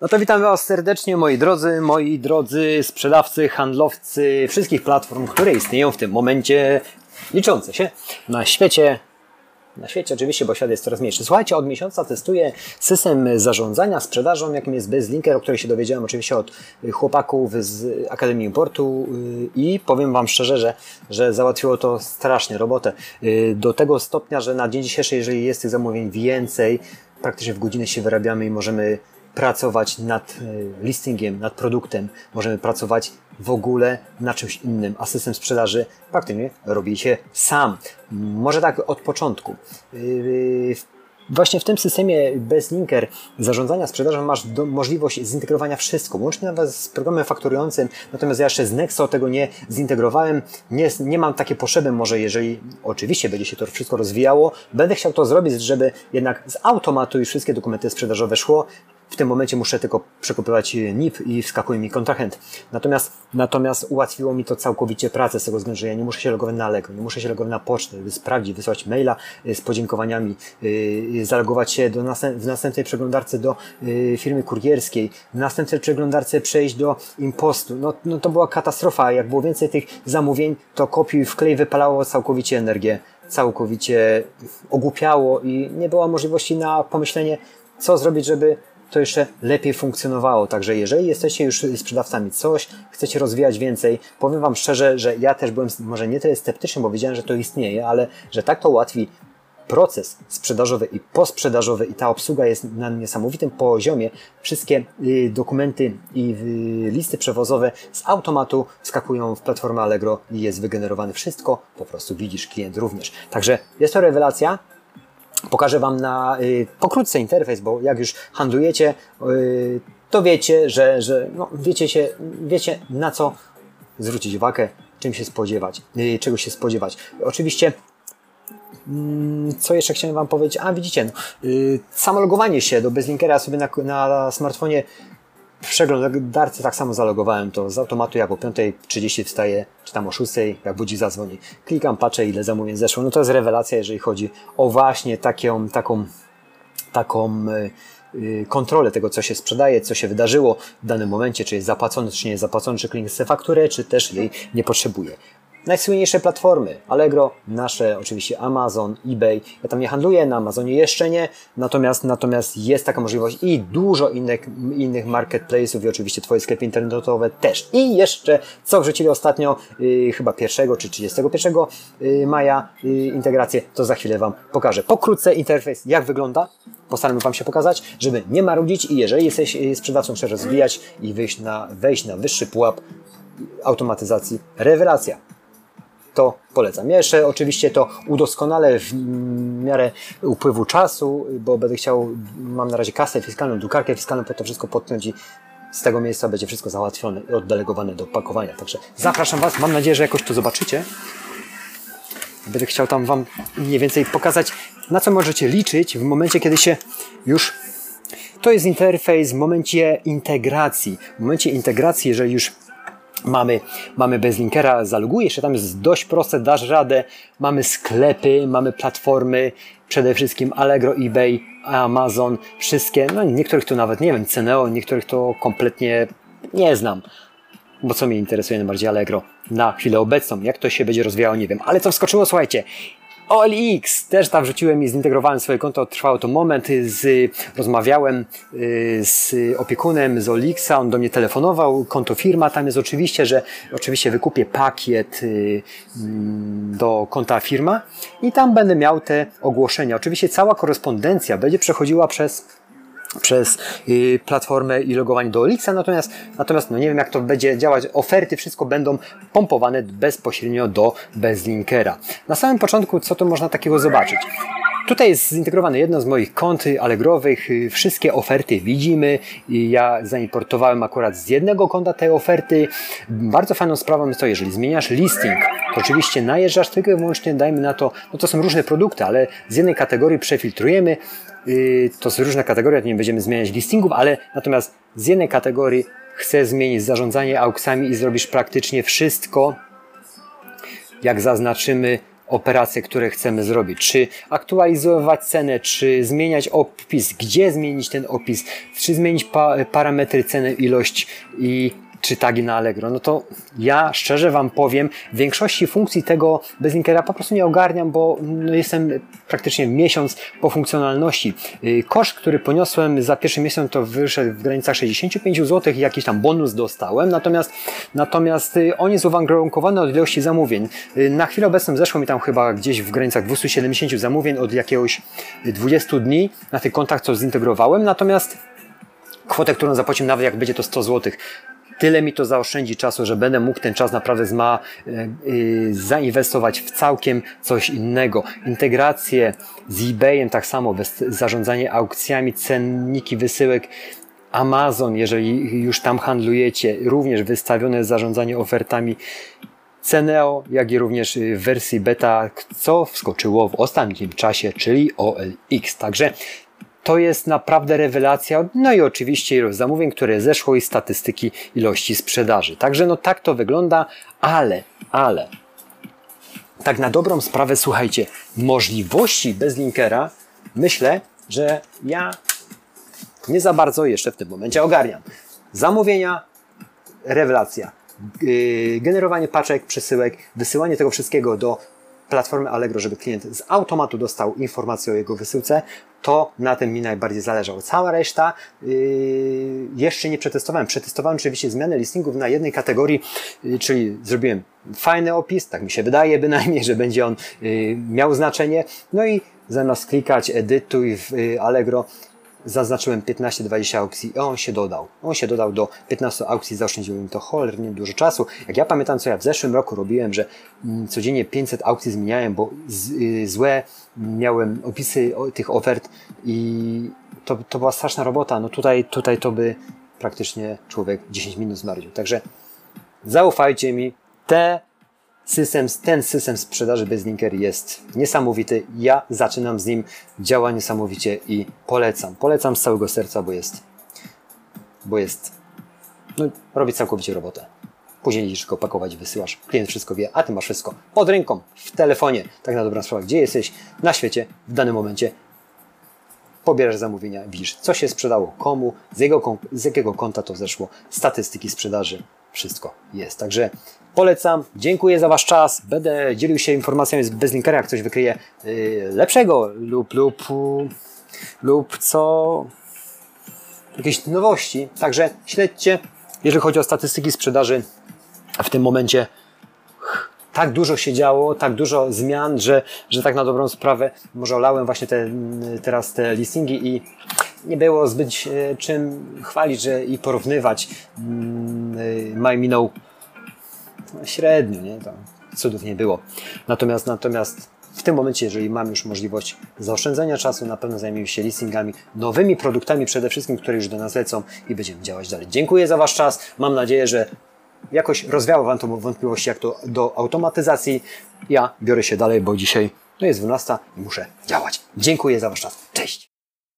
No to witam Was serdecznie, moi drodzy, moi drodzy sprzedawcy, handlowcy wszystkich platform, które istnieją w tym momencie, liczące się na świecie. Na świecie oczywiście, bo świat jest coraz mniejszy. Słuchajcie, od miesiąca testuję system zarządzania sprzedażą, jakim jest BizLinker, o którym się dowiedziałem oczywiście od chłopaków z Akademii Importu i powiem Wam szczerze, że, że załatwiło to strasznie robotę. Do tego stopnia, że na dzień dzisiejszy, jeżeli jest tych zamówień więcej, praktycznie w godzinę się wyrabiamy i możemy pracować nad e, listingiem, nad produktem, możemy pracować w ogóle na czymś innym, a system sprzedaży praktycznie robicie sam. Może tak od początku. Yy, właśnie w tym systemie BestLinker zarządzania sprzedażą masz do, możliwość zintegrowania wszystko, łącznie nawet z programem fakturującym, natomiast ja jeszcze z Nexo tego nie zintegrowałem, nie, nie mam takiej potrzeby, może jeżeli oczywiście będzie się to wszystko rozwijało, będę chciał to zrobić, żeby jednak z automatu już wszystkie dokumenty sprzedażowe szło, w tym momencie muszę tylko przekopywać NIP i wskakuje mi kontrahent. Natomiast, natomiast ułatwiło mi to całkowicie pracę z tego względu, że ja nie muszę się logować na Allegro, nie muszę się logować na pocztę, by sprawdzić, wysłać maila y, z podziękowaniami, yy, zalogować się do następ w następnej przeglądarce do firmy kurierskiej, w następnej przeglądarce przejść do impostu. No, no to była katastrofa. Jak było więcej tych zamówień, to kopiuj wklej wypalało całkowicie energię całkowicie ogłupiało i nie było możliwości na pomyślenie, co zrobić, żeby to jeszcze lepiej funkcjonowało. Także jeżeli jesteście już sprzedawcami coś, chcecie rozwijać więcej, powiem Wam szczerze, że ja też byłem może nie tyle sceptyczny, bo wiedziałem, że to istnieje, ale że tak to ułatwi proces sprzedażowy i posprzedażowy i ta obsługa jest na niesamowitym poziomie. Wszystkie y, dokumenty i y, listy przewozowe z automatu wskakują w platformę Allegro i jest wygenerowane wszystko. Po prostu widzisz klient również. Także jest to rewelacja. Pokażę Wam na y, pokrótce interfejs, bo jak już handlujecie, y, to wiecie, że, że no, wiecie, się, wiecie na co zwrócić uwagę, czym się spodziewać, y, czego się spodziewać. Oczywiście mm, co jeszcze chciałem Wam powiedzieć? A widzicie, no, y, się do Bezlinkera sobie na, na smartfonie przeglądarce tak samo zalogowałem to z automatu, jak o 5.30 wstaję, czy tam o 6.00, jak budzi zadzwoni. Klikam, patrzę ile zamówień zeszło. No to jest rewelacja, jeżeli chodzi o właśnie taką, taką, taką yy, kontrolę tego, co się sprzedaje, co się wydarzyło w danym momencie, czy jest zapłacony, czy nie jest zapłacony, czy klient chce fakturę, czy też jej nie potrzebuje. Najsłynniejsze platformy Allegro, nasze oczywiście Amazon, eBay. Ja tam nie handluję, na Amazonie jeszcze nie, natomiast, natomiast jest taka możliwość i dużo innych, innych marketplace'ów i oczywiście Twoje sklepy internetowe też. I jeszcze, co wrzucili ostatnio, yy, chyba 1 czy 31 yy, maja yy, integrację, to za chwilę Wam pokażę. Pokrótce interfejs, jak wygląda, postaram Wam się pokazać, żeby nie marudzić i jeżeli jesteś y, sprzedawcą, chcesz rozwijać i wyjść na, wejść na wyższy pułap automatyzacji, rewelacja to polecam. Ja jeszcze oczywiście to udoskonalę w miarę upływu czasu, bo będę chciał, mam na razie kasę fiskalną, drukarkę fiskalną, po to wszystko podpiąć i z tego miejsca będzie wszystko załatwione i oddelegowane do pakowania. Także zapraszam Was, mam nadzieję, że jakoś to zobaczycie. Będę chciał tam Wam mniej więcej pokazać, na co możecie liczyć w momencie, kiedy się już to jest interfejs w momencie integracji. W momencie integracji, jeżeli już Mamy, mamy bez linkera, zalogujesz się, tam jest dość proste, dasz radę. Mamy sklepy, mamy platformy, przede wszystkim Allegro, eBay, Amazon, wszystkie, no niektórych to nawet nie wiem, Ceneo, niektórych to kompletnie nie znam. Bo co mnie interesuje najbardziej Allegro na chwilę obecną, jak to się będzie rozwijało, nie wiem. Ale co wskoczyło, słuchajcie, OLX też tam wrzuciłem i zintegrowałem swoje konto. Trwało to moment. Z, rozmawiałem y, z opiekunem z OLX, on do mnie telefonował. Konto firma tam jest oczywiście, że oczywiście wykupię pakiet y, mm, do konta firma i tam będę miał te ogłoszenia. Oczywiście cała korespondencja będzie przechodziła przez przez y, platformę i logowanie do Olixa, natomiast, natomiast no nie wiem jak to będzie działać, oferty, wszystko będą pompowane bezpośrednio do Bezlinkera. Na samym początku co tu można takiego zobaczyć? Tutaj jest zintegrowane jedno z moich kont allegrowych. Wszystkie oferty widzimy. Ja zaimportowałem akurat z jednego konta te oferty. Bardzo fajną sprawą jest to, jeżeli zmieniasz listing, to oczywiście najeżdżasz tylko i wyłącznie, dajmy na to, no to są różne produkty, ale z jednej kategorii przefiltrujemy, Y, to są różne kategorie, nie będziemy zmieniać listingów, ale natomiast z jednej kategorii chcę zmienić zarządzanie aukcjami i zrobisz praktycznie wszystko, jak zaznaczymy operacje, które chcemy zrobić. Czy aktualizować cenę, czy zmieniać opis, gdzie zmienić ten opis, czy zmienić pa parametry ceny, ilość i czy tagi na Allegro, no to ja szczerze Wam powiem, większości funkcji tego bezlinkera po prostu nie ogarniam, bo no, jestem praktycznie miesiąc po funkcjonalności. Y, koszt, który poniosłem za pierwszy miesiąc to wyszedł w granicach 65 zł i jakiś tam bonus dostałem, natomiast, natomiast y, on jest uwarunkowany od ilości zamówień. Y, na chwilę obecną zeszło mi tam chyba gdzieś w granicach 270 zamówień od jakiegoś 20 dni na tych kontach, co zintegrowałem, natomiast kwotę, którą zapłacimy nawet jak będzie to 100 zł tyle mi to zaoszczędzi czasu, że będę mógł ten czas naprawdę zma, yy, zainwestować w całkiem coś innego. Integrację z eBayem, tak samo, zarządzanie aukcjami, cenniki wysyłek, Amazon, jeżeli już tam handlujecie, również wystawione zarządzanie ofertami. Ceneo, jak i również w wersji beta, co wskoczyło w ostatnim czasie, czyli OLX. Także to jest naprawdę rewelacja. No i oczywiście ilość zamówień, które zeszło i statystyki ilości sprzedaży. Także no tak to wygląda, ale, ale tak na dobrą sprawę, słuchajcie, możliwości bez linkera myślę, że ja nie za bardzo jeszcze w tym momencie ogarniam. Zamówienia, rewelacja. Yy, generowanie paczek, przesyłek, wysyłanie tego wszystkiego do platformy Allegro, żeby klient z automatu dostał informację o jego wysyłce, to na tym mi najbardziej zależało. Cała reszta yy, jeszcze nie przetestowałem. Przetestowałem oczywiście zmianę listingów na jednej kategorii, yy, czyli zrobiłem fajny opis, tak mi się wydaje bynajmniej, że będzie on yy, miał znaczenie. No i zamiast klikać edytuj w yy, Allegro, zaznaczyłem 15-20 aukcji i on się dodał. On się dodał do 15 aukcji, zaoszczędziło mi to cholernie dużo czasu. Jak ja pamiętam, co ja w zeszłym roku robiłem, że mm, codziennie 500 aukcji zmieniałem, bo z, y, złe miałem opisy tych ofert i to, to była straszna robota. No tutaj, tutaj to by praktycznie człowiek 10 minut zmarł. Także zaufajcie mi, te system, ten system sprzedaży bez linker jest niesamowity. Ja zaczynam z nim, działa niesamowicie i polecam. Polecam z całego serca, bo jest, bo jest, no, robi całkowicie robotę. Później liczysz go pakować, wysyłasz. Klient wszystko wie, a ty masz wszystko pod ręką, w telefonie. Tak na dobrą sprawę, gdzie jesteś na świecie w danym momencie. Pobierasz zamówienia, widzisz, co się sprzedało, komu, z, jego, z jakiego konta to zeszło, statystyki sprzedaży, wszystko jest. Także polecam, dziękuję za Wasz czas. Będę dzielił się informacjami z Bezlinkera, jak coś wykryje yy, lepszego lub, lub, lub co jakieś nowości. Także śledźcie, jeżeli chodzi o statystyki sprzedaży w tym momencie tak dużo się działo, tak dużo zmian, że, że tak na dobrą sprawę może olałem właśnie te, teraz te listingi i nie było zbyt e, czym chwalić że i porównywać. Mm, e, maj minął średnio, nie? Tam cudów nie było. Natomiast, natomiast w tym momencie, jeżeli mamy już możliwość zaoszczędzenia czasu, na pewno zajmiemy się listingami, nowymi produktami przede wszystkim, które już do nas lecą i będziemy działać dalej. Dziękuję za Wasz czas. Mam nadzieję, że jakoś rozwiało Wam to wątpliwości, jak to do automatyzacji. Ja biorę się dalej, bo dzisiaj no jest 12 i muszę działać. Dziękuję za Wasz czas. Cześć!